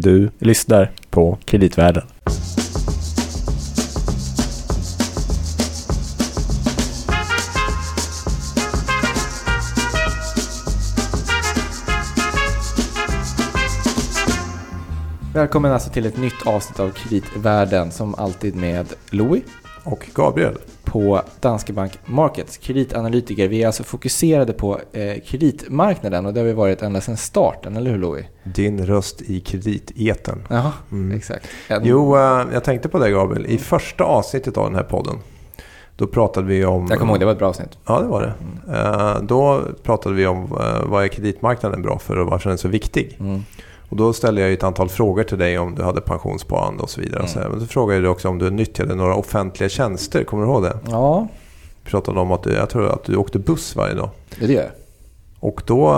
Du lyssnar på Kreditvärlden. Välkommen alltså till ett nytt avsnitt av Kreditvärlden som alltid med Louis Och Gabriel. På Danske Bank Markets, kreditanalytiker. Vi är alltså fokuserade på eh, kreditmarknaden och det har vi varit ända sedan starten, eller hur Louis? Din röst i krediteten. Ja, Mm. exakt. En, Jo, eh, jag tänkte på det Gabriel. I första avsnittet av den här podden. Då pratade vi om... Jag kommer ihåg, det var ett bra avsnitt. Ja, det var det. Eh, Då pratade vi om eh, vad är kreditmarknaden bra för och varför den är så viktig. Mm. Och då ställde jag ju ett antal frågor till dig om du hade pensionssparande och så vidare. Mm. Så här. Men så frågade du också om du nyttjade några offentliga tjänster. Kommer du ihåg det? Ja, Vi pratade om att du, jag tror att du åkte buss varje dag. det gör jag. Och då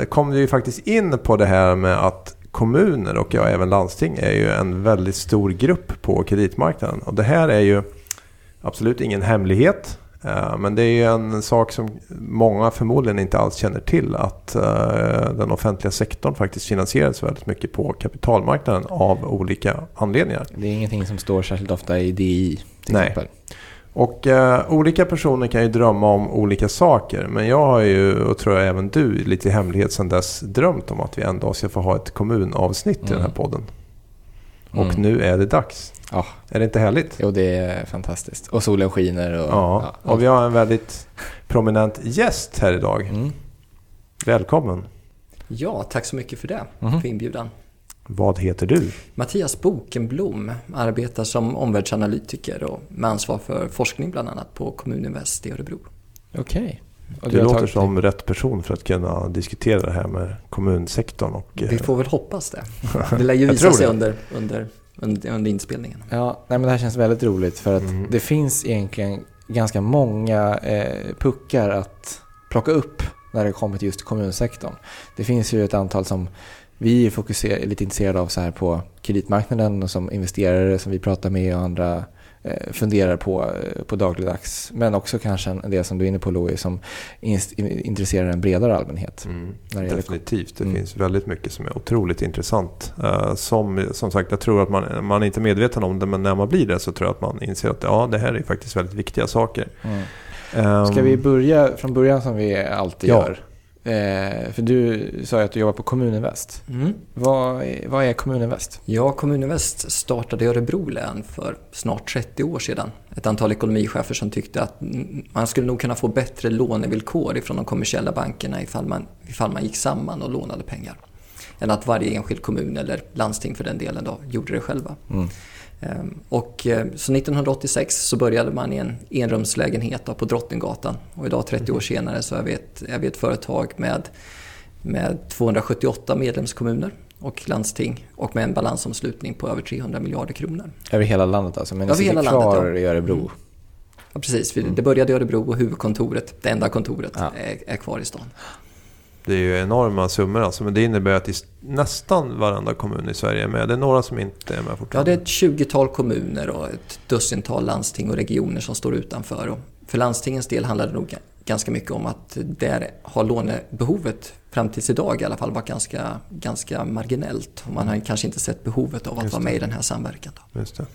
eh, kom du ju faktiskt in på det här med att kommuner och ja, även landsting är ju en väldigt stor grupp på kreditmarknaden. Och det här är ju absolut ingen hemlighet. Eh, Men det är ju en sak som många förmodligen inte alls känner till. Att eh, den offentliga sektorn faktiskt finansieras väldigt mycket på kapitalmarknaden av olika anledningar. Det är ingenting som står särskilt ofta i DI till Nej. exempel. Och eh, olika personer kan ju drömma om olika saker. Men jag har ju, och tror jag även du, lite i hemlighet sedan dess drömt om att vi en dag ska få ha ett kommunavsnitt i den här Mm. podden. Och Mm. nu är det dags. Ja, Är det inte härligt? jo det är fantastiskt. Och solen skiner och... Ja, och vi har en väldigt prominent gäst här idag. Mm. Välkommen. Ja, tack så mycket för det, Mhm. för inbjudan. Vad heter du? Mattias Bokenblom arbetar som omvärldsanalytiker och med ansvar för forskning bland annat på Kommuninvest i Örebro. Okej. Och Du låter som rätt person för att kunna diskutera det här med kommunsektorn. Och, eh, Vi får väl hoppas det. Det lär ju visa sig det. under, under, under, under inspelningen. Ja, nej, men det här känns väldigt roligt för att Mm. det finns egentligen ganska många eh, puckar att plocka upp när det kommer till just kommunsektorn. Det finns ju ett antal som vi är fokuser- lite intresserade av så här på kreditmarknaden och som investerare som vi pratar med och andra funderar på eh, på dagligdags. Men också kanske en del som du är inne på Louis som intresserar en bredare allmänhet. Mm, definitivt. Det Mm. finns väldigt mycket som är otroligt intressant. Eh, som, som sagt, jag tror att man, man är inte medveten om det, men när man blir det så tror jag att man inser att ja, det här är faktiskt väldigt viktiga saker. Mm. Ehm, Ska vi börja från början som vi alltid Ja. gör? Eh, för du sa ju att du jobbar på Kommuninvest. Mm. Vad är, vad är Kommuninvest? Ja, Kommuninvest startade i Örebro län för snart 30 år sedan. Ett antal ekonomichefer som tyckte att man skulle nog kunna få bättre lånevillkor ifrån de kommersiella bankerna ifall man, ifall man gick samman och lånade pengar. Än att varje enskild kommun eller landsting för den delen då gjorde det själva. Mm. Ehm, Och eh, så 1986 så började man i en enrumslägenhet på Drottninggatan och idag 30 år senare så är vi ett, är vi ett företag med, med 278 medlemskommuner och landsting och med en balansomslutning på över 300 miljarder kronor. Över hela landet alltså? Men Över hela kvar landet, ja. i Örebro? Mm. Ja, precis, vi- det började i Örebro och huvudkontoret, det enda kontoret, Ja. är, är kvar i stan. Det är ju enorma summor alltså, men det innebär att nästan varenda kommun i Sverige är med. Det är några som inte är med Ja, fortfarande. det är ett 20-tal kommuner och ett dussintal landsting och regioner som står utanför. Och för landstingens del handlar det nog ga- ganska mycket om att där har lånebehovet fram tills idag i alla fall varit ganska, ganska marginellt. Man har kanske inte sett behovet av att vara med i den här samverkan. Då. Just det.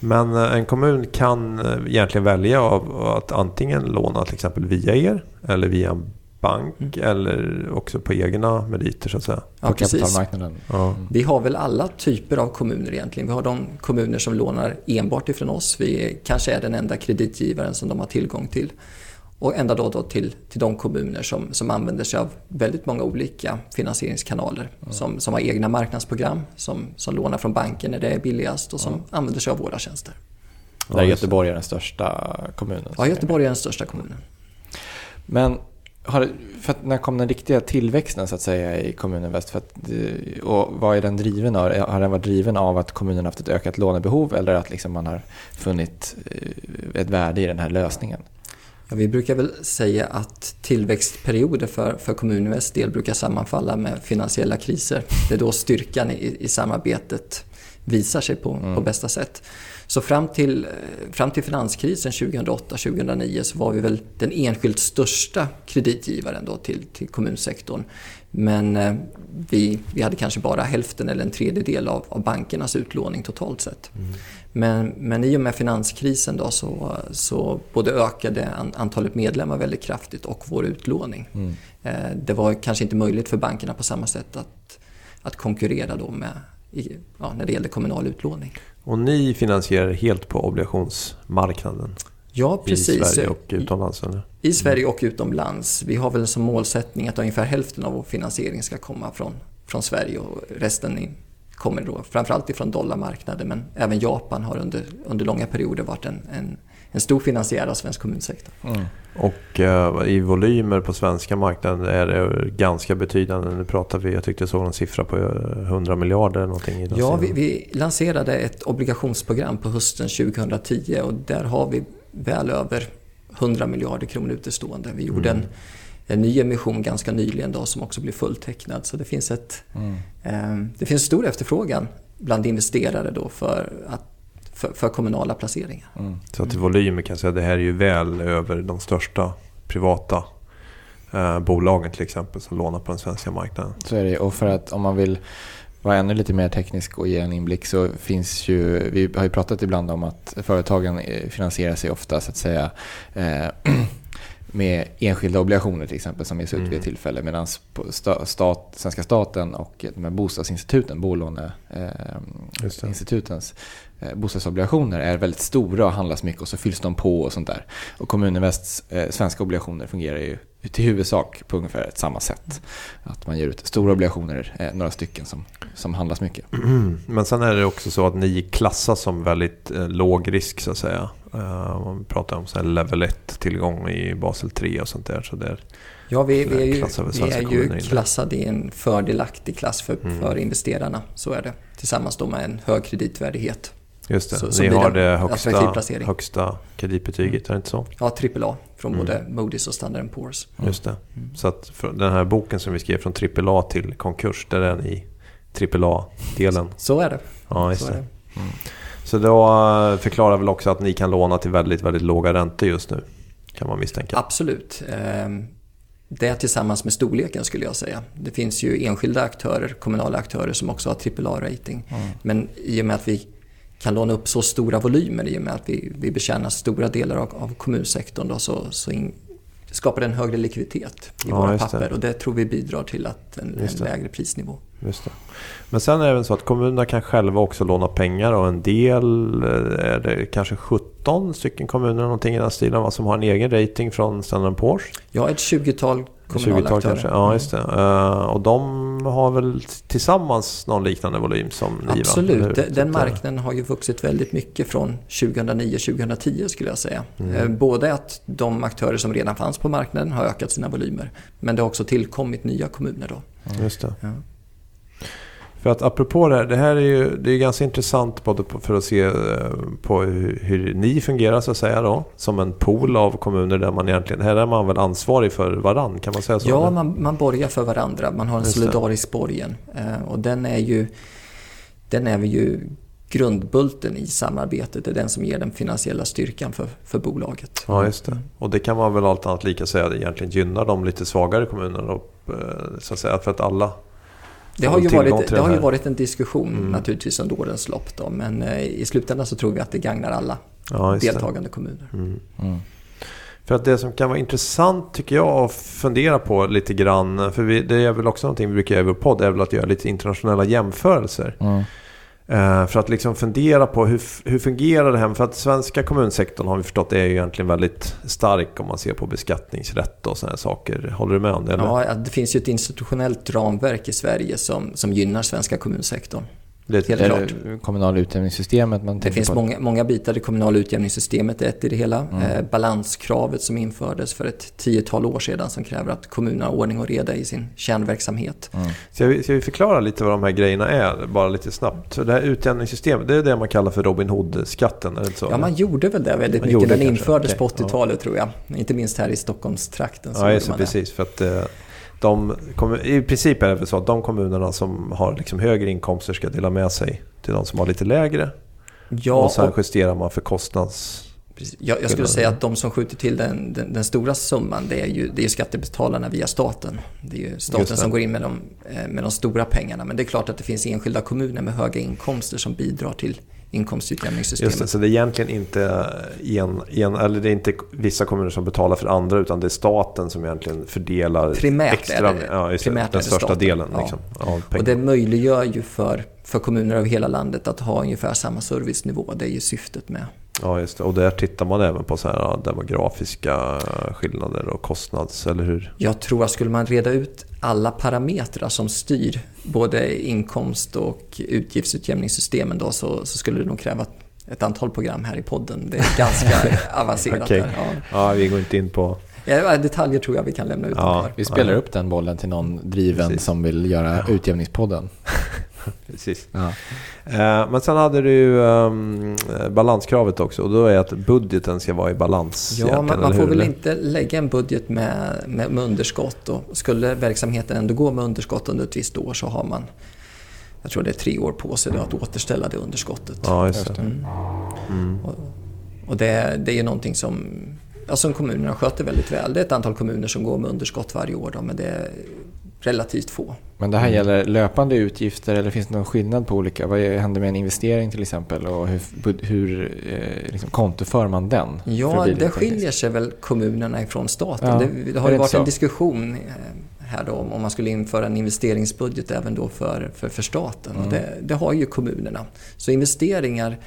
Men eh, en kommun kan eh, egentligen välja av att antingen låna till exempel via er eller via en bank Mm. eller också på egna meriter så att säga. Ja, på precis. kapitalmarknaden? Ja. Vi har väl alla typer av kommuner egentligen. Vi har de kommuner som lånar enbart ifrån oss. Vi kanske är den enda kreditgivaren som de har tillgång till. Och ända då, då till, till de kommuner som, som använder sig av väldigt många olika finansieringskanaler. Som, som har egna marknadsprogram, som, som lånar från banken när det är billigast och som använder sig av våra tjänster. Där Göteborg är den största kommunen? Ja, Göteborg är den största kommunen. Men har, för att när kom den riktiga tillväxten så att säga i Kommuninvest? För att, eh, och vad är den driven av? Har den varit driven av att kommunen haft ett ökat lånebehov eller att liksom man har funnit eh, ett värde i den här lösningen? Ja, vi brukar väl säga att tillväxtperioder för, för Kommuninvests del brukar sammanfalla med finansiella kriser. Det är då styrkan i, i samarbetet visar sig på, Mm. på bästa sätt. Så fram till, fram till finanskrisen 2008-2009 så var vi väl den enskilt största kreditgivaren då till, till kommunsektorn. Men eh, vi, vi hade kanske bara hälften eller en tredjedel av, av bankernas utlåning totalt sett. Men, men i och med finanskrisen då så, så både ökade an, antalet medlemmar väldigt kraftigt och vår utlåning. Mm. Eh, Det var kanske inte möjligt för bankerna på samma sätt att, att konkurrera då med, i, ja, när det gällde kommunal utlåning. Och ni finansierar helt på obligationsmarknaden Ja, i precis. Sverige och utomlands? Eller? I Sverige och utomlands. Vi har väl som målsättning att ungefär hälften av vår finansiering ska komma från, från Sverige och resten i, kommer då framförallt ifrån dollarmarknaden men även Japan har under, under långa perioder varit en, en, en stor finansiär av svensk kommunsektor. Mm. Och eh, i volymer på svenska marknaden är det ganska betydande. Nu pratar vi, jag tyckte jag såg en siffra på eh, 100 miljarder eller någonting. I den Ja, vi, vi lanserade ett obligationsprogram på hösten 2010 och där har vi väl över 100 miljarder kronor utestående. Vi gjorde Mm. en, en ny emission ganska nyligen då som också blev fulltecknad. Så det finns, ett, Mm. eh, det finns stor efterfrågan bland investerare då för, att, för, för kommunala placeringar. Mm. Så att i volymer kan jag säga att det här är ju väl över de största privata eh, bolagen till exempel som lånar på den svenska marknaden. Så är det Och för att om man vill vara ännu lite mer teknisk och ge en inblick så finns ju, vi har ju pratat ibland om att företagen eh, finansierar sig ofta så att säga eh, med enskilda obligationer till exempel som ges ut vid Mm. ett tillfälle medan sta, stat, svenska staten och de här bostadsinstituten, bolåneinstitutens eh, bostadsobligationer är väldigt stora och handlas mycket och så fylls de på och sånt där. Och Kommuninvests eh, svenska obligationer fungerar ju till huvudsak på ungefär ett samma sätt. Att man ger ut stora obligationer, eh, några stycken som, som handlas mycket. Men sen är det också så att ni klassas som väldigt eh, låg risk så att säga. Eh, om man pratar om så här level 1-tillgång i Basel 3 och sånt där. Så där. Ja, vi, vi är ju, vi är ju klassade i en fördelaktig klass för, Mm. för investerarna. Så är det. Tillsammans då med en hög kreditvärdighet. Just det, Så- så ni har det högsta, högsta kreditbetyget, är det inte så? Ja, AAA från Mm. både Moody's och Standard Poor's. Just det. Mm. Så att den här boken som vi skrev från AAA till konkurs, där är ni AAA-delen. Så är det. Ja, just så är det. det. Så då eh, förklarar väl också att ni kan låna till väldigt, väldigt låga räntor just nu. Kan man misstänka. Absolut. Ehm, Det tillsammans med storleken skulle jag säga. Det finns ju enskilda aktörer, kommunala aktörer som också har AAA-rating. Mm. Men i och med att vi kan låna upp så stora volymer, i och med att vi, vi betjänar stora delar av, av kommunsektorn då, så, så in, skapar det en högre likviditet i Ja, våra just det. papper och det tror vi bidrar till att en, en lägre prisnivå. Just det. Men sen är det även så att kommunerna kan själva också låna pengar och en del, eh, är det kanske 17 stycken kommuner någonting i den stilen som har en egen rating från Standard Poor's. Ja, ett 20-tal kommunala 20-tal aktörer. kanske, ja just det. Eh, och de har väl tillsammans någon liknande volym som ni Absolut? Den- den eh, marknaden har ju vuxit väldigt mycket från 2009-2010 skulle jag säga. Mm. Eh, Både att de aktörer som redan fanns på marknaden har ökat sina volymer, men det har också tillkommit nya kommuner då. Just det. Ja. För att apropå det här, det här är ju det är ganska intressant både för att se eh, på hur, hur ni fungerar så att säga då. Som en pool av kommuner där man egentligen, här är man väl ansvarig för varann, kan man säga så? Ja, man, man borgar för varandra, man har en Just det. solidarisk borgen. Eh, Och den är ju, den är ju grundbulten i samarbetet, det är den som ger den finansiella styrkan för, för bolaget. Ja, just det. Och det kan man väl allt annat lika säga, det egentligen gynnar de lite svagare kommunerna då, eh, så att säga, för att alla Det har, ju varit, till det har ju varit en diskussion Mm. naturligtvis under årens lopp då, men eh, i slutändan så tror vi att det gagnar alla Ja, just det. deltagande kommuner. Mm. Mm. För att det som kan vara intressant tycker jag att fundera på lite grann, för vi, det är väl också någonting vi brukar göra i vår podd, är väl att göra lite internationella jämförelser. Eh, för att liksom fundera på hur, hur fungerar det här? För att svenska kommunsektorn har vi förstått är ju egentligen väldigt stark om man ser på beskattningsrätt och sådana saker. Håller du med om det? Eller? Ja, det finns ju ett institutionellt ramverk i Sverige som, som gynnar svenska kommunsektorn det, helt klart. kommunala utjämningssystemet man Det finns på. många, många bitar. Det kommunala utjämningssystemet är ett i det hela. Mm. Eh, balanskravet som infördes för ett tiotal år sedan som kräver att kommunerna har ordning och reda i sin kärnverksamhet. Mm. Ska vi, ska vi förklara lite vad de här grejerna är? Bara lite snabbt. Så det här utjämningssystemet, det är det man kallar för Robin Hood-skatten, är det så? Ja, man gjorde väl det väldigt Man mycket. gjorde Den kanske, infördes okej, på 80-talet tror jag. Inte minst här i Stockholmstrakten. så Ja, just precis. För att eh, de, I princip är det väl så att de kommunerna som har liksom högre inkomster ska dela med sig till de som har lite lägre. Ja, och sen och, justerar man för kostnads... Jag, jag skulle säga att de som skjuter till den, den, den, stora summan det är, ju, det är skattebetalarna via staten. Det är ju staten som går in med de, eh, med de stora pengarna. Men det är klart att det finns enskilda kommuner med höga inkomster som bidrar till inkomstutjämningssystemet. Just det, så det är egentligen inte, en, en, eller det är inte vissa kommuner som betalar för andra utan det är staten som egentligen fördelar primärt extra, är det, ja, primärt den största staten. delen. Ja. Liksom, och det möjliggör ju för, för kommuner över hela landet att ha ungefär samma servicenivå. Det är ju syftet med Ja, just det. Och där tittar man även på så här demografiska skillnader och kostnads, eller hur? Jag tror att skulle man reda ut alla parametrar som styr både inkomst och utgiftsutjämningssystemen då så, så skulle det nog kräva ett antal program här i podden. Det är ganska avancerat. okay. där. Ja. ja, vi går inte in på Ja, detaljer tror jag vi kan lämna utanför. Ja, vi spelar upp den bollen till någon driven Precis. som vill göra utjämningspodden. Precis. Ja. Eh, men sen hade du um, balanskravet också och då är att budgeten ska vara i balans. Ja, man, man får väl inte lägga en budget med, med, med underskott och skulle verksamheten ändå gå med underskott under ett visst år så har man jag tror det är tre år på sig att återställa det underskottet. Ja, just det. Mm. Mm. Och, och det, det är ju någonting som, ja, som kommunerna sköter väldigt väl. Det är ett antal kommuner som går med underskott varje år då, men det relativt få. Men det här gäller löpande utgifter eller finns det någon skillnad på olika? Vad händer med en investering till exempel och hur, hur eh, liksom, kontoför man den? Ja, det skiljer sig väl kommunerna ifrån staten. Ja, det, det har ju varit en diskussion eh, här då om man skulle införa en investeringsbudget även då för, för, för staten. Mm. Det, det har ju kommunerna. Så investeringar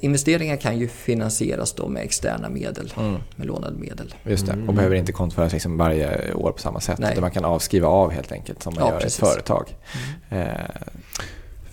investeringar kan ju finansieras då med externa medel, mm. med lånade medel. Just det, och mm. behöver inte kontoföras liksom varje år på samma sätt. Nej. man kan avskriva av helt enkelt som man ja, gör i ett företag. Mm. Eh,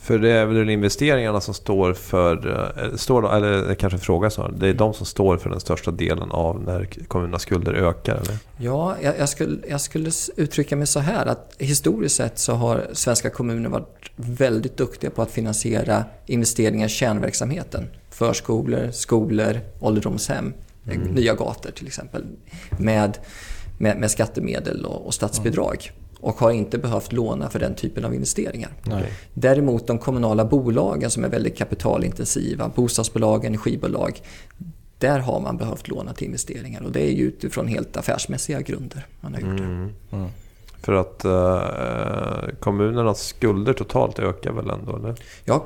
för det är väl investeringarna som står för, eh, står, eller kanske fråga så, det är de som står för den största delen av när kommunernas skulder ökar? Eller? Ja, jag, jag, skulle, jag skulle uttrycka mig så här att historiskt sett så har svenska kommuner varit väldigt duktiga på att finansiera investeringar i kärnverksamheten. Förskolor, skolor, ålderdomshem, mm. nya gator till exempel. Med, med, med skattemedel och, och statsbidrag. Mm och har inte behövt låna för den typen av investeringar. Nej. Däremot de kommunala bolagen som är väldigt kapitalintensiva, bostadsbolag, energibolag, där har man behövt låna till investeringar och det är ju utifrån helt affärsmässiga grunder man har gjort det. Mm. Mm. För att eh, kommunernas skulder totalt ökar väl ändå? Eller? Ja,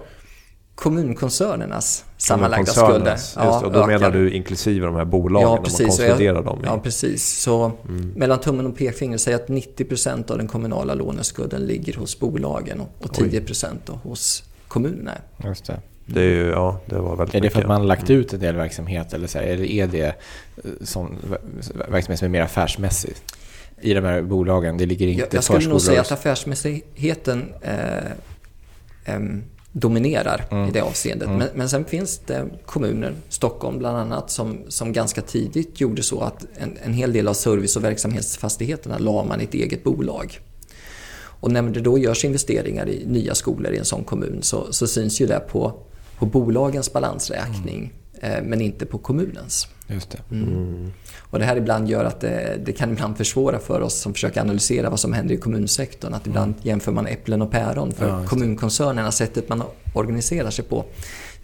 kommunkoncernernas sammanlagda skulder. Just, ja, och då ökar. menar du inklusive de här bolagen, ja, precis, om man konsoliderar jag, dem? I. Ja, precis. Så mm. mellan tummen och pekfingret, säg att 90% av den kommunala låneskulden ligger hos bolagen och 10% hos kommunerna. Just det. Det är, ju, ja, det var väldigt är det för att man har lagt ut en del verksamhet eller, så här, eller är det eh, sån verksamhet som är mer affärsmässig? I de här bolagen, det ligger inte Jag, jag skulle nog säga att affärsmässigheten eh, eh, dominerar mm. i det avseendet. Mm. Men, men sen finns det kommuner, Stockholm bland annat, som, som ganska tidigt gjorde så att en, en hel del av service och verksamhetsfastigheterna la man i ett eget bolag. Och när det då görs investeringar i nya skolor i en sån kommun så, så syns ju det på, på bolagens balansräkning mm. eh, men inte på kommunens. Just det. Och det här ibland gör att det, det, kan ibland försvåra för oss som försöker analysera vad som händer i kommunsektorn. Att ibland mm. jämför man äpplen och päron för ja, kommunkoncernerna, sättet man organiserar sig på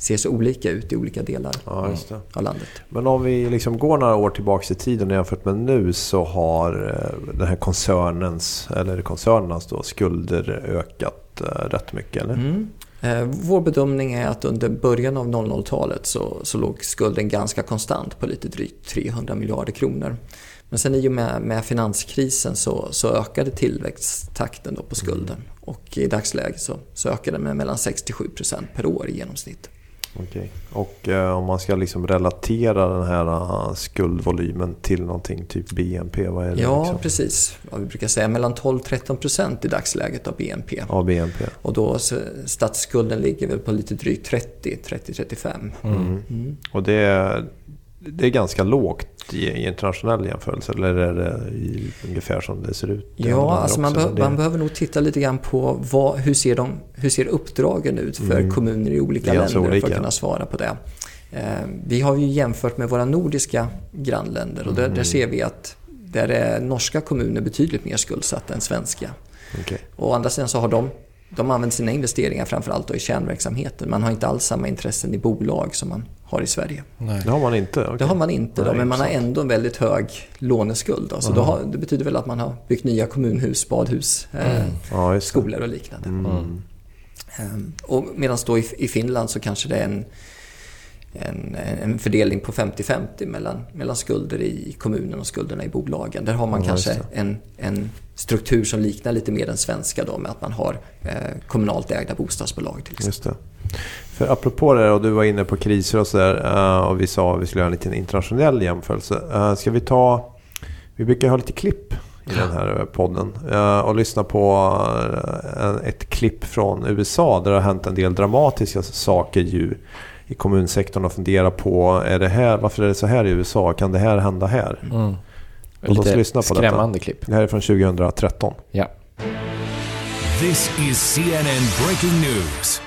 ser så olika ut i olika delar ja, av landet. Men om vi liksom går några år tillbaka i tiden jämfört med nu så har eh, den här koncernens, eller koncernernas då, skulder ökat eh, rätt mycket eller? Mm. Eh, vår bedömning är att under början av 00-talet så, så låg skulden ganska konstant på lite drygt 300 miljarder kronor. Men sen i och med, med finanskrisen så, så ökade tillväxttakten då på skulden. Mm. Och i dagsläget så, så ökar den med mellan 6-7% per år i genomsnitt. Okej. Och eh, om man ska liksom relatera den här uh, skuldvolymen till någonting, typ BNP, vad är det? Ja, liksom? precis. Ja, vi brukar säga mellan 12-13% i dagsläget av BNP. Av BNP. Och då statsskulden ligger väl på lite drygt 30, 30-35. Mm. Mm. Och det det är ganska lågt i internationell jämförelse eller är det ungefär som det ser ut? Ja, alltså man, be man, behöver nog titta lite grann på vad, hur, ser de, hur ser uppdragen ut för mm. kommuner i olika länder olika. för att kunna svara på det. Eh, vi har ju jämfört med våra nordiska grannländer och där, där, mm. ser vi att där är norska kommuner betydligt mer skuldsatta än svenska. Okay. Och å andra sidan så har de, de använt sina investeringar framförallt i kärnverksamheten. Man har inte alls samma intressen i bolag som man har i Sverige. Nej. Det har man inte? Okay. Det har man inte, då, men man har ändå en väldigt hög låneskuld. Då. Så då har, det betyder väl att man har byggt nya kommunhus, badhus, eh, mm. ja, skolor och liknande. Mm. Um, och medan då i, i Finland så kanske det är en en, en fördelning på 50-50 mellan, mellan skulder i kommunen och skulderna i bolagen. Där har man ja, kanske en, en struktur som liknar lite mer den svenska då med att man har eh, kommunalt ägda bostadsbolag till exempel. För apropå det och du var inne på kriser och sådär uh, och vi sa att vi skulle göra en liten internationell jämförelse. Uh, ska vi ta, vi brukar ha lite klipp i den här podden uh, och lyssna på ett klipp från USA där det har hänt en del dramatiska saker ju i kommunsektorn och fundera på är det här, varför är det så här i USA? Kan det här hända här? Mm. Låt oss lyssna på skrämmande detta. klipp. Det här är från 2013. Ja. This is CNN breaking news.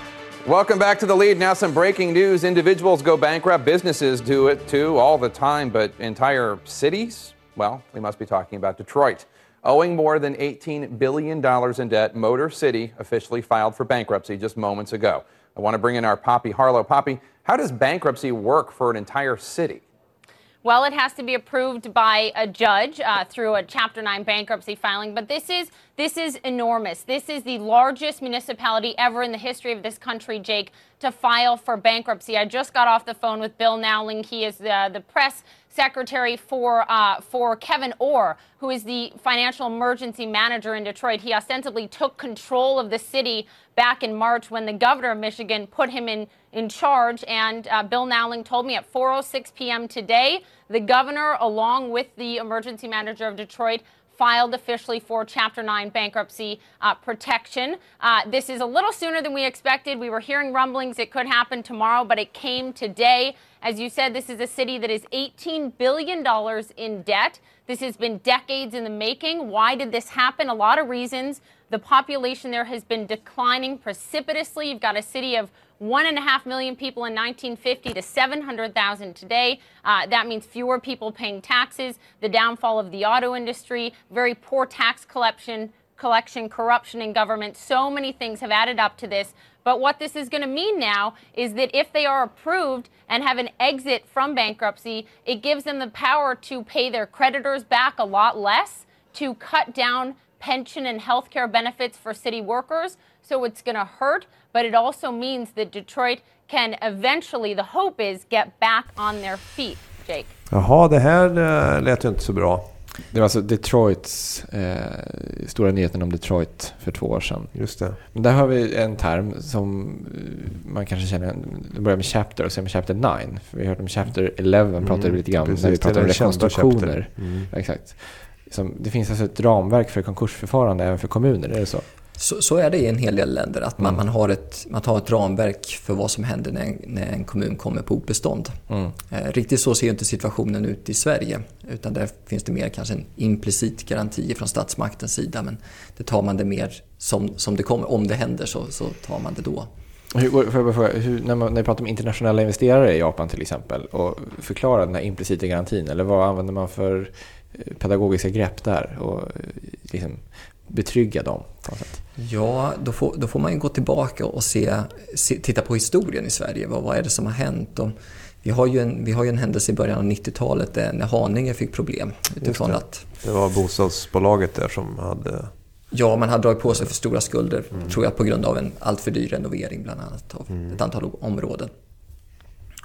Welcome back to the lead. Now, some breaking news. Individuals go bankrupt, businesses do it too all the time, but entire cities? Well, we must be talking about Detroit. Owing more than $18 billion in debt, Motor City officially filed for bankruptcy just moments ago. I want to bring in our Poppy Harlow. Poppy, how does bankruptcy work for an entire city? Well, it has to be approved by a judge uh, through a Chapter 9 bankruptcy filing, but this is this is enormous. This is the largest municipality ever in the history of this country, Jake, to file for bankruptcy. I just got off the phone with Bill Nowling. He is the, the press secretary for uh, for Kevin Orr, who is the financial emergency manager in Detroit. He ostensibly took control of the city back in March when the governor of Michigan put him in in charge. And uh, Bill Nowling told me at 4:06 p.m. today, the governor, along with the emergency manager of Detroit, filed officially for Chapter 9 bankruptcy uh, protection. Uh, this is a little sooner than we expected. We were hearing rumblings it could happen tomorrow, but it came today. As you said, this is a city that is $18 billion in debt. This has been decades in the making. Why did this happen? A lot of reasons. The population there has been declining precipitously. You've got a city of one and a half million people in 1950 to 700,000 today. Uh, that means fewer people paying taxes, the downfall of the auto industry, very poor tax collection, collection, corruption in government. So many things have added up to this. But what this is going to mean now is that if they are approved and have an exit from bankruptcy, it gives them the power to pay their creditors back a lot less, to cut down pension and health care benefits for city workers. So it's going to hurt, but it also means that Detroit can eventually, the hope is, get back on their feet. Jake. Jaha, det här uh, lät ju inte så bra. Det var alltså Detroits eh, stora nyheten om Detroit för två år sedan. Just det. Men där har vi en term som eh, man kanske känner, det börjar med Chapter och sen med Chapter 9. För vi har hört om Chapter 11 mm, pratade vi lite grann precis, när vi pratade om rekonstruktioner. Mm. Exakt. Som, det finns alltså ett ramverk för konkursförfarande även för kommuner, är det så? Så, så, är det i en hel del länder, att man, mm. man, har ett, man tar ett ramverk för vad som händer när en, när en kommun kommer på obestånd. Mm. Eh, riktigt så ser ju inte situationen ut i Sverige, utan där finns det mer kanske en implicit garanti från statsmaktens sida, men det tar man det mer som, som det kommer. Om det händer så, så tar man det då. Hur, jag fråga, hur, när, man, när pratar om internationella investerare i Japan till exempel och förklara den här implicita garantin, eller vad använder man för eh, pedagogiska grepp där? Och eh, liksom, betrygga dem på något sätt? Ja, då får, då får man ju gå tillbaka och se, se, titta på historien i Sverige. Vad, vad är det som har hänt? Och vi, har ju en, vi har ju en händelse i början av 90-talet när Haninge fick problem. Utifrån det. Att, det var bostadsbolaget där som hade... Ja, man hade dragit på sig för stora skulder, mm. tror jag, på grund av en alltför dyr renovering bland annat av mm. ett antal områden.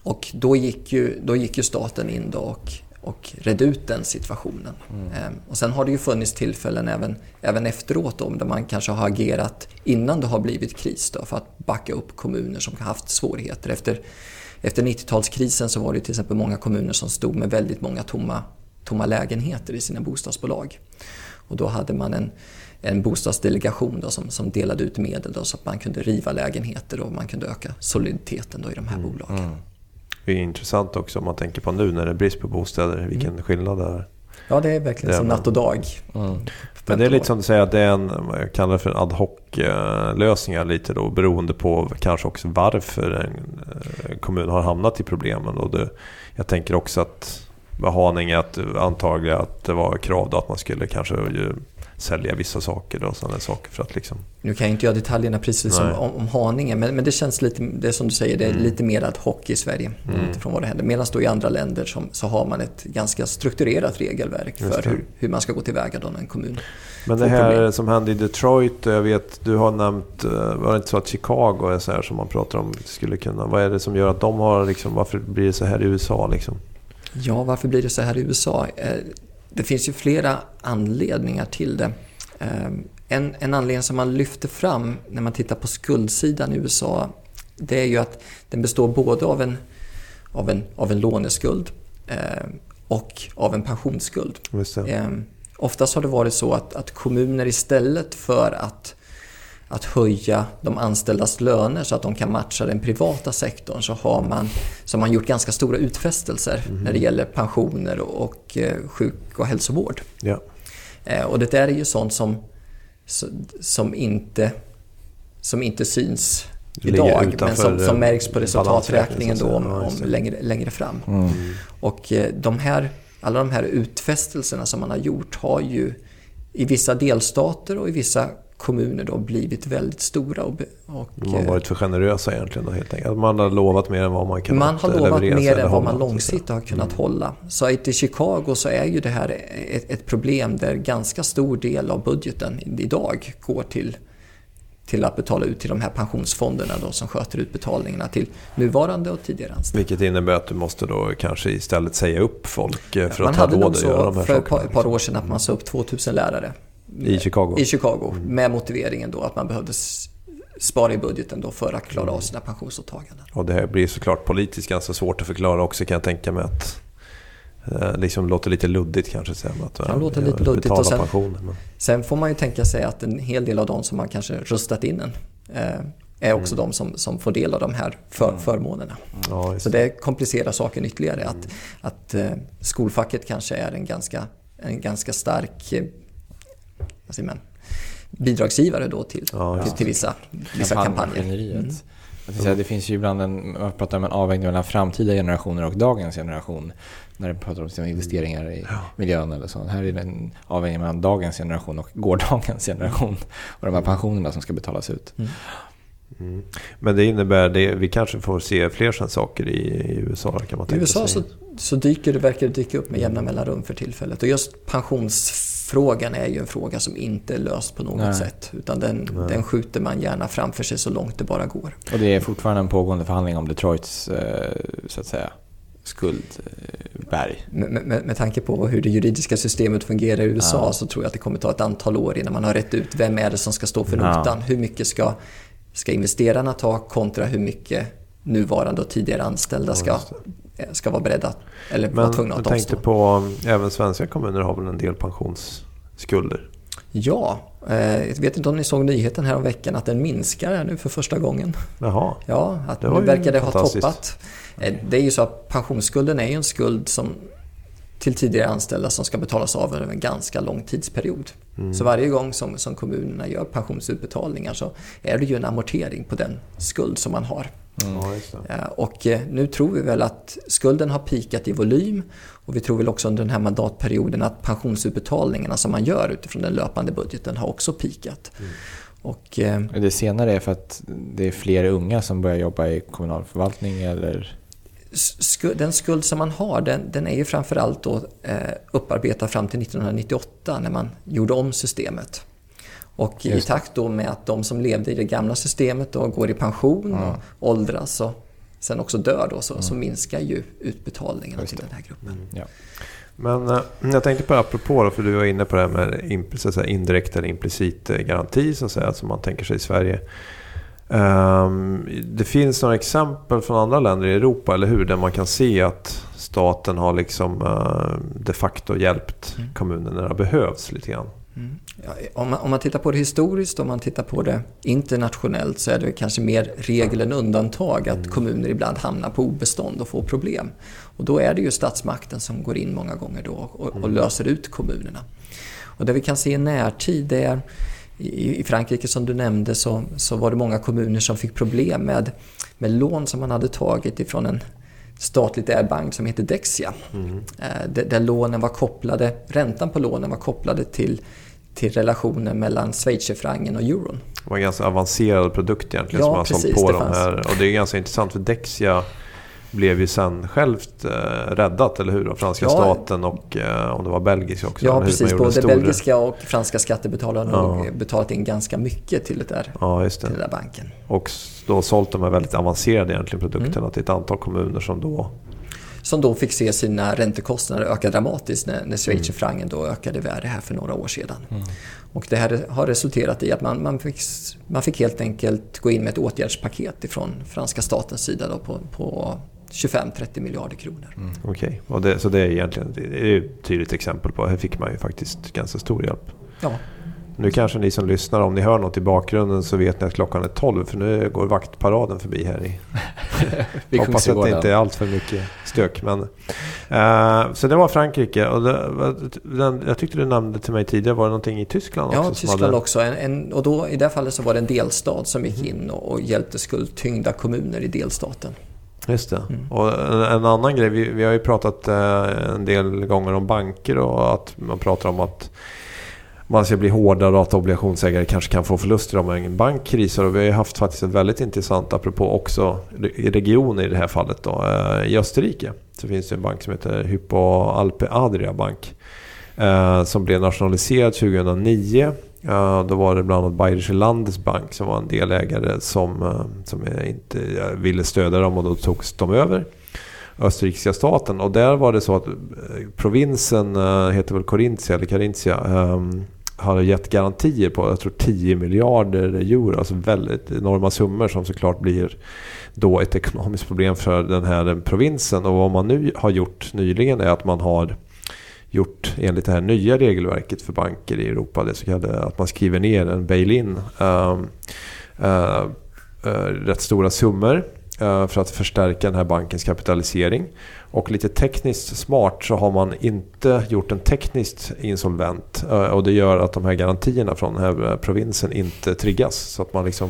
Och då gick ju, då gick ju staten in då och och redde ut den situationen. Mm. Ehm, och sen har det ju funnits tillfällen även, även efteråt då, där man kanske har agerat innan det har blivit kris då, för att backa upp kommuner som har haft svårigheter. Efter, efter 90-talskrisen så var det till exempel många kommuner som stod med väldigt många tomma, tomma lägenheter i sina bostadsbolag. Och då hade man en, en bostadsdelegation då som, som delade ut medel då, så att man kunde riva lägenheter och man kunde öka soliditeten då i de här mm. bolagen. Mm. Det är intressant också om man tänker på nu när det är brist på bostäder, vilken mm. skillnad det är. Ja, det är verkligen det är som natt och dag. Mm. Men det är lite som du säger att det är en, jag kallar det för en ad hoc-lösningar lite då beroende på kanske också varför en kommun har hamnat i problemen. Och det, jag tänker också att Haninge att antagligen att det var krav då att man skulle kanske sälja vissa saker och sådana saker för att liksom... Nu kan jag inte göra detaljerna precis om, om Haninge, men, men det känns lite, det är som du säger, det är Mm. lite mer ad hoc i Sverige utifrån vad det händer. Medan då i andra länder som, så har man ett ganska strukturerat regelverk för hur, hur man ska gå tillväga då när en kommun Men det här problem. som hände i Detroit, jag vet, du har nämnt, eh, var det inte så att Chicago är så här som man pratar om skulle kunna, vad är det som gör att de har liksom, varför blir det så här i USA liksom? Ja, varför blir det så här i USA? Det finns ju flera anledningar till det. Eh, En, en anledning som man lyfter fram när man tittar på skuldsidan i USA, det är ju att den består både av en, av en, av en låneskuld eh, och av en pensionsskuld. Just det. Eh, Oftast har det varit så att, att kommuner istället för att, att höja de anställdas löner så att de kan matcha den privata sektorn så har man, så har man gjort ganska stora utfästelser när det gäller pensioner och, och eh, sjuk och hälsovård. Ja. Eh, och det där är ju sånt som, som- inte, som inte syns idag men som, som eh, märks på resultaträkningen då om, om längre, längre fram. Och eh, de här, alla de här utfästelserna som man har gjort har ju i vissa delstater och i vissa kommuner då blivit väldigt stora. Och, och, De har eh, varit för generösa egentligen då helt enkelt. Man har lovat mer än vad man kan man har lovat mer än vad man långsiktigt har kunnat hålla. Så i Chicago så är ju det här ett, ett problem där ganska stor del av budgeten idag går till, till att betala ut till de här pensionsfonderna då, som sköter utbetalningarna till nuvarande och tidigare anställda. Vilket innebär att du måste då kanske istället säga upp folk eh, för Man att ha hade råd nog att göra de här för ett par, sakerna. ett par år sedan att man sa upp 2000 lärare. I Chicago? I Chicago med motiveringen då att man behövde spara i budgeten då för att klara Mm. av sina pensionsåtaganden. Och det här blir såklart politiskt ganska svårt att förklara också kan jag tänka mig att eh, liksom låter lite luddigt kanske. Så att, Kan ja, låta jag lite luddigt och sen- pensionen. Men, Sen får man ju tänka sig att en hel del av de som har kanske röstat in en eh, är också Mm. de som, som får del av de här för, förmånerna. ja, Så det komplicerar saken ytterligare. Att, att eh, skolfacket kanske är en ganska, en ganska stark eh, vad säger man, bidragsgivare då till, Ja, till, till vissa, vissa kampanjer. Mm. Tänkte säga, Det finns ju ibland en, man pratar om en avvägning mellan framtida generationer och dagens generation. När det pratar om sina investeringar i miljön eller så. Här är det en avvägning mellan dagens generation och gårdagens generation. Och de här pensionerna som ska betalas ut. Mm. Men det innebär det, vi kanske får se fler sådana saker i, i USA kan man I tänka USA sig. så, så dyker det, verkar det dyka upp med jämna mellanrum för tillfället. Och just pensionsfrågan är ju en fråga som inte är löst på något Nej. sätt. Utan den, den skjuter man gärna framför sig så långt det bara går. Och det är fortfarande en pågående förhandling om Detroits, eh, så att säga, skuldberg. Med, med, med tanke på hur det juridiska systemet fungerar i USA så tror jag att det kommer ta ett antal år innan man har rätt ut vem är det som ska stå för Ja. notan. Hur mycket ska, ska investerarna ta kontra hur mycket nuvarande och tidigare anställda ska, ska vara beredda eller vara tvungna jag att tänkte avstå. på, även svenska kommuner har väl en del pensionsskulder? Ja, eh, jag vet inte om ni såg nyheten här om veckan att den minskar här nu för första gången. Jaha. Ja, att Det nu var ju verkar det ha toppat. Eh, Det är ju så att pensionsskulden är ju en skuld som till tidigare anställda som ska betalas av över en ganska lång tidsperiod. Mm. Så varje gång som, som kommunerna gör pensionsutbetalningar så är det ju en amortering på den skuld som man har. Ja, just det. Eh, Och eh, nu tror vi väl att skulden har pikat i volym och vi tror väl också under den här mandatperioden att pensionsutbetalningarna som man gör utifrån den löpande budgeten har också pikat. Och eh, Det senare är för att det är fler unga som börjar jobba i kommunal förvaltning eller? Den skuld som man har den, den är ju framförallt då, eh, upparbetad fram till 1998 när man gjorde om systemet. Och i takt då med att de som levde i det gamla systemet då går i pension och åldras och sen också dör då så, så minskar ju utbetalningarna till den här gruppen. Ja. Men eh, jag tänkte på apropå då, för du var inne på det här med så att säga, indirekt eller implicit eh, garanti så att säga, som man tänker sig i Sverige. Ehm, det finns några exempel från andra länder i Europa, eller hur? Där man kan se att staten har liksom eh, de facto hjälpt kommunen när det har behövts lite grann. Ja, om, man, om man tittar på det historiskt, om man tittar på det internationellt så är det kanske mer regel än undantag att kommuner ibland hamnar på obestånd och får problem. Och då är det ju statsmakten som går in många gånger då och, och löser ut kommunerna. Och det vi kan se i närtid är i, Frankrike som du nämnde så, så var det många kommuner som fick problem med, med lån som man hade tagit ifrån en statligt ägd bank som heter Dexia. Eh, där, där lånen var kopplade, räntan på lånen var kopplade till, till relationen mellan schweizerfrancen och euron. Det var en ganska avancerad produkt egentligen Ja, som precis, sålt på de här. Och det är ganska intressant för Dexia blev ju sen självt eh, räddat, eller hur? Av franska Ja. staten och eh, om det var belgisk också. Ja, precis. Både stor- belgiska och franska skattebetalare har Ja. betalat in ganska mycket till, det där, Ja, just till det. den där banken. Och då sålt de här väldigt avancerade egentligen produkterna Mm. till ett antal kommuner som då... Som då fick se sina räntekostnader öka dramatiskt när, när Mm. schweizerfrancen då ökade värde här för några år sedan. Och det här har resulterat i att man, man, fick, man fick helt enkelt gå in med ett åtgärdspaket ifrån franska statens sida då på, på 25-30 miljarder kronor. Okej, och det, så det är egentligen det är ett tydligt exempel på. Här fick man ju faktiskt ganska stor hjälp. Ja, Nu kanske ni som lyssnar, om ni hör något i bakgrunden så vet ni att klockan är 12 för nu går vaktparaden förbi här i Vid Hoppas att det inte är allt för mycket stök. Men, eh, så det var Frankrike. Och det, den, jag tyckte du nämnde till mig tidigare, var det någonting i Tyskland också? ja Tyskland hade, också. En, en, och då, i det fallet så var det en delstat som gick in och, och hjälpte skuldtyngda kommuner i delstaten. Just det. Mm. Och en, en annan grej, vi, vi har ju pratat eh, en del gånger om banker och att man pratar om att man ska bli hårdare och att obligationsägare kanske kan få förluster om en bank krisar. Och vi har ju haft faktiskt ett väldigt intressant, apropå också i regioner i det här fallet då, eh, i Österrike. Så finns det en bank som heter Hypo Alpe Adria Bank. eh, Som blev nationaliserad 2009. Då var det bland annat Bayerische Landesbank som var en delägare som, eh, som inte eh, ville stödja dem och då togs de över. Österrikiska staten. Och där var det så att eh, provinsen heter väl Corinthia eller Carinthia. ehm, hade gett garantier på jag tror 10 miljarder euro. Alltså väldigt enorma summor som såklart blir då ett ekonomiskt problem för den här provinsen. Och vad man nu har gjort nyligen är att man har gjort enligt det här nya regelverket för banker i Europa. Det så kallade att man skriver ner en bail-in. ehm, eh, eh, rätt stora summor eh, för att förstärka den här bankens kapitalisering. Och lite tekniskt smart så har man inte gjort en tekniskt insolvent. eh, Och det gör att de här garantierna från den här eh, provinsen inte triggas. Så att man liksom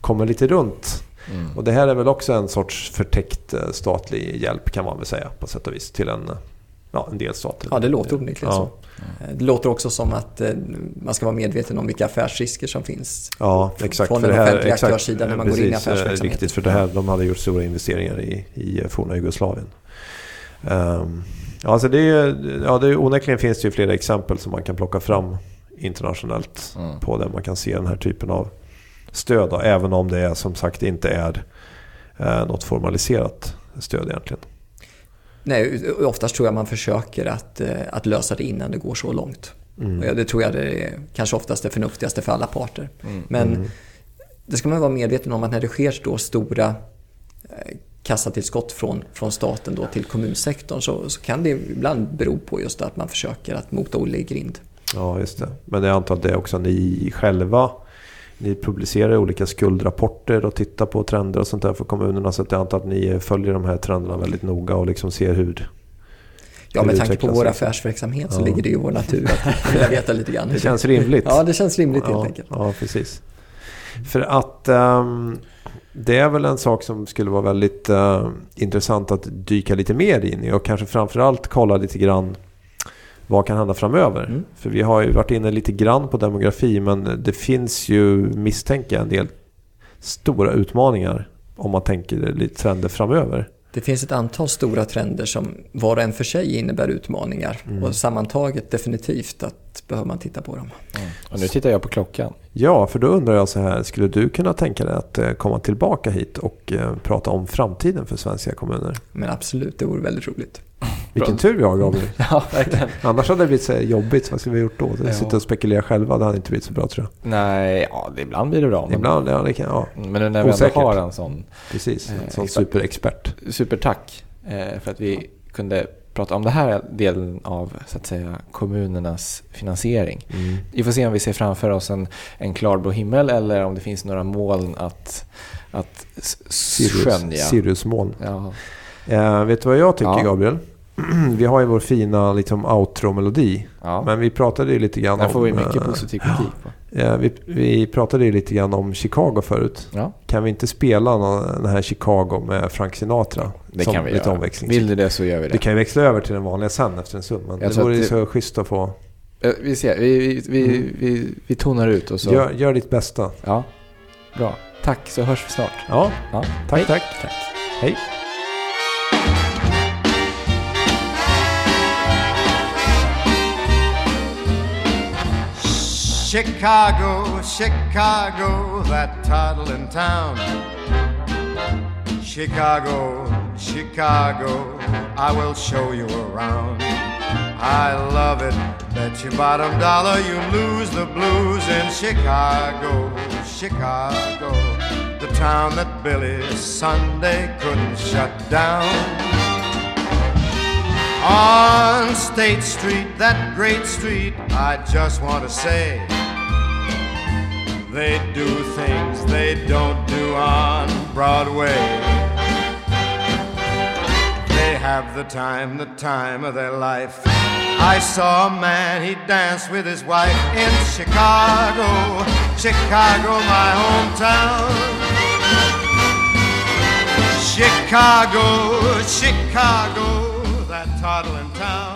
kommer lite runt. Mm. Och det här är väl också en sorts förtäckt statlig hjälp kan man väl säga på sätt och vis till en, ja, en delstat. Ja, det låter onekligen Ja. så. Eh, Det låter också som att eh, man ska vara medveten om vilka affärsrisker som finns. Ja, exakt. Från den offentliga aktörssidan när man går in i precis, eh, affärsverksamhet. Riktigt, för det här, de hade gjort stora investeringar i, i forna Jugoslavien. Um, alltså det är, ja, det är, onekligen finns det ju flera exempel som man kan plocka fram internationellt Mm. på där man kan se den här typen av stöd. Då, även om det är, som sagt inte är eh, något formaliserat stöd egentligen. Nej, oftast tror jag man försöker att, eh, att lösa det innan det går så långt. Mm. Det tror jag det är kanske oftast det förnuftigaste för alla parter. Mm. Men det ska man vara medveten om att när det sker då stora eh, kassatillskott från, från staten då till kommunsektorn så, så kan det ibland bero på just att man försöker att mota Olle i grind. Ja, just det. Men jag antar att det är också ni själva. Ni publicerar olika skuldrapporter och tittar på trender och sånt där för kommunerna. Så att jag antar att ni följer de här trenderna väldigt noga och liksom ser hur... Ja, med tanke på vår affärsverksamhet så Ja. ligger det i vår natur att vilja veta lite grann. Det känns rimligt. Ja, det känns rimligt helt ja, enkelt. Ja, precis. För att ehm, det är väl en sak som skulle vara väldigt eh, intressant att dyka lite mer in i och kanske framförallt kolla lite grann vad kan hända framöver. Mm. För vi har ju varit inne lite grann på demografi men det finns ju misstänker jag en del stora utmaningar om man tänker lite trender framöver. Det finns ett antal stora trender som var och en för sig innebär utmaningar. Mm. Och sammantaget definitivt att behöver man titta på dem. Och nu tittar jag på klockan. Ja, för då undrar jag så här, skulle du kunna tänka dig att eh, komma tillbaka hit och eh, prata om framtiden för svenska kommuner? Men absolut, det vore väldigt roligt. Vilken tur vi har Gabriel. Ja, verkligen. Annars hade det blivit så jobbigt. Vad skulle vi ha gjort då? Ja. Sitta och spekulera själva. Det hade inte blivit så bra tror jag. Nej, ja, det- ibland blir det bra. Men, Ibland, ja, det kan, ja men nu när vi ändå har en sån precis. En Eh, sån superexpert. supertack eh, för att vi kunde prata om det här delen av så att säga, kommunernas finansiering. Mm. Vi får se om vi ser framför oss en, en klarblå himmel eller om det finns några moln att, att Sirius, skönja. Siriusmoln. Ja. Eh, vet du vad jag tycker Ja. Gabriel? vi har ju vår fina liksom, outro-melodi. Ja. Men vi pratade ju lite grann Där om... får vi mycket eh, positiv kritik på. Ja, vi, vi pratade ju lite grann om Chicago förut. Ja, Kan vi inte spela någon, den här Chicago med Frank Sinatra? det kan vi lite göra. omväxling. Vill du det så gör vi det. Vi kan ju växla över till den vanliga sen efter en stund. Men Jag det vore ju det- så schysst att få... Eh, Vi ser, vi, vi, vi, vi, vi tonar ut och så. Gör, gör ditt bästa. Ja, bra. Tack, så hörs vi snart. Ja, Ja, tack, hej. tack. tack. Hej. Chicago, Chicago, that toddling town. Chicago, Chicago, I will show you around. I love it, bet your bottom dollar you lose the blues in Chicago, Chicago, the town that Billy Sunday couldn't shut down. On State Street, that great street, I just want to say they do things they don't do on Broadway. They have the time, the time of their life. I saw a man, he danced with his wife in Chicago, Chicago, my hometown. Chicago, Chicago, that toddling town.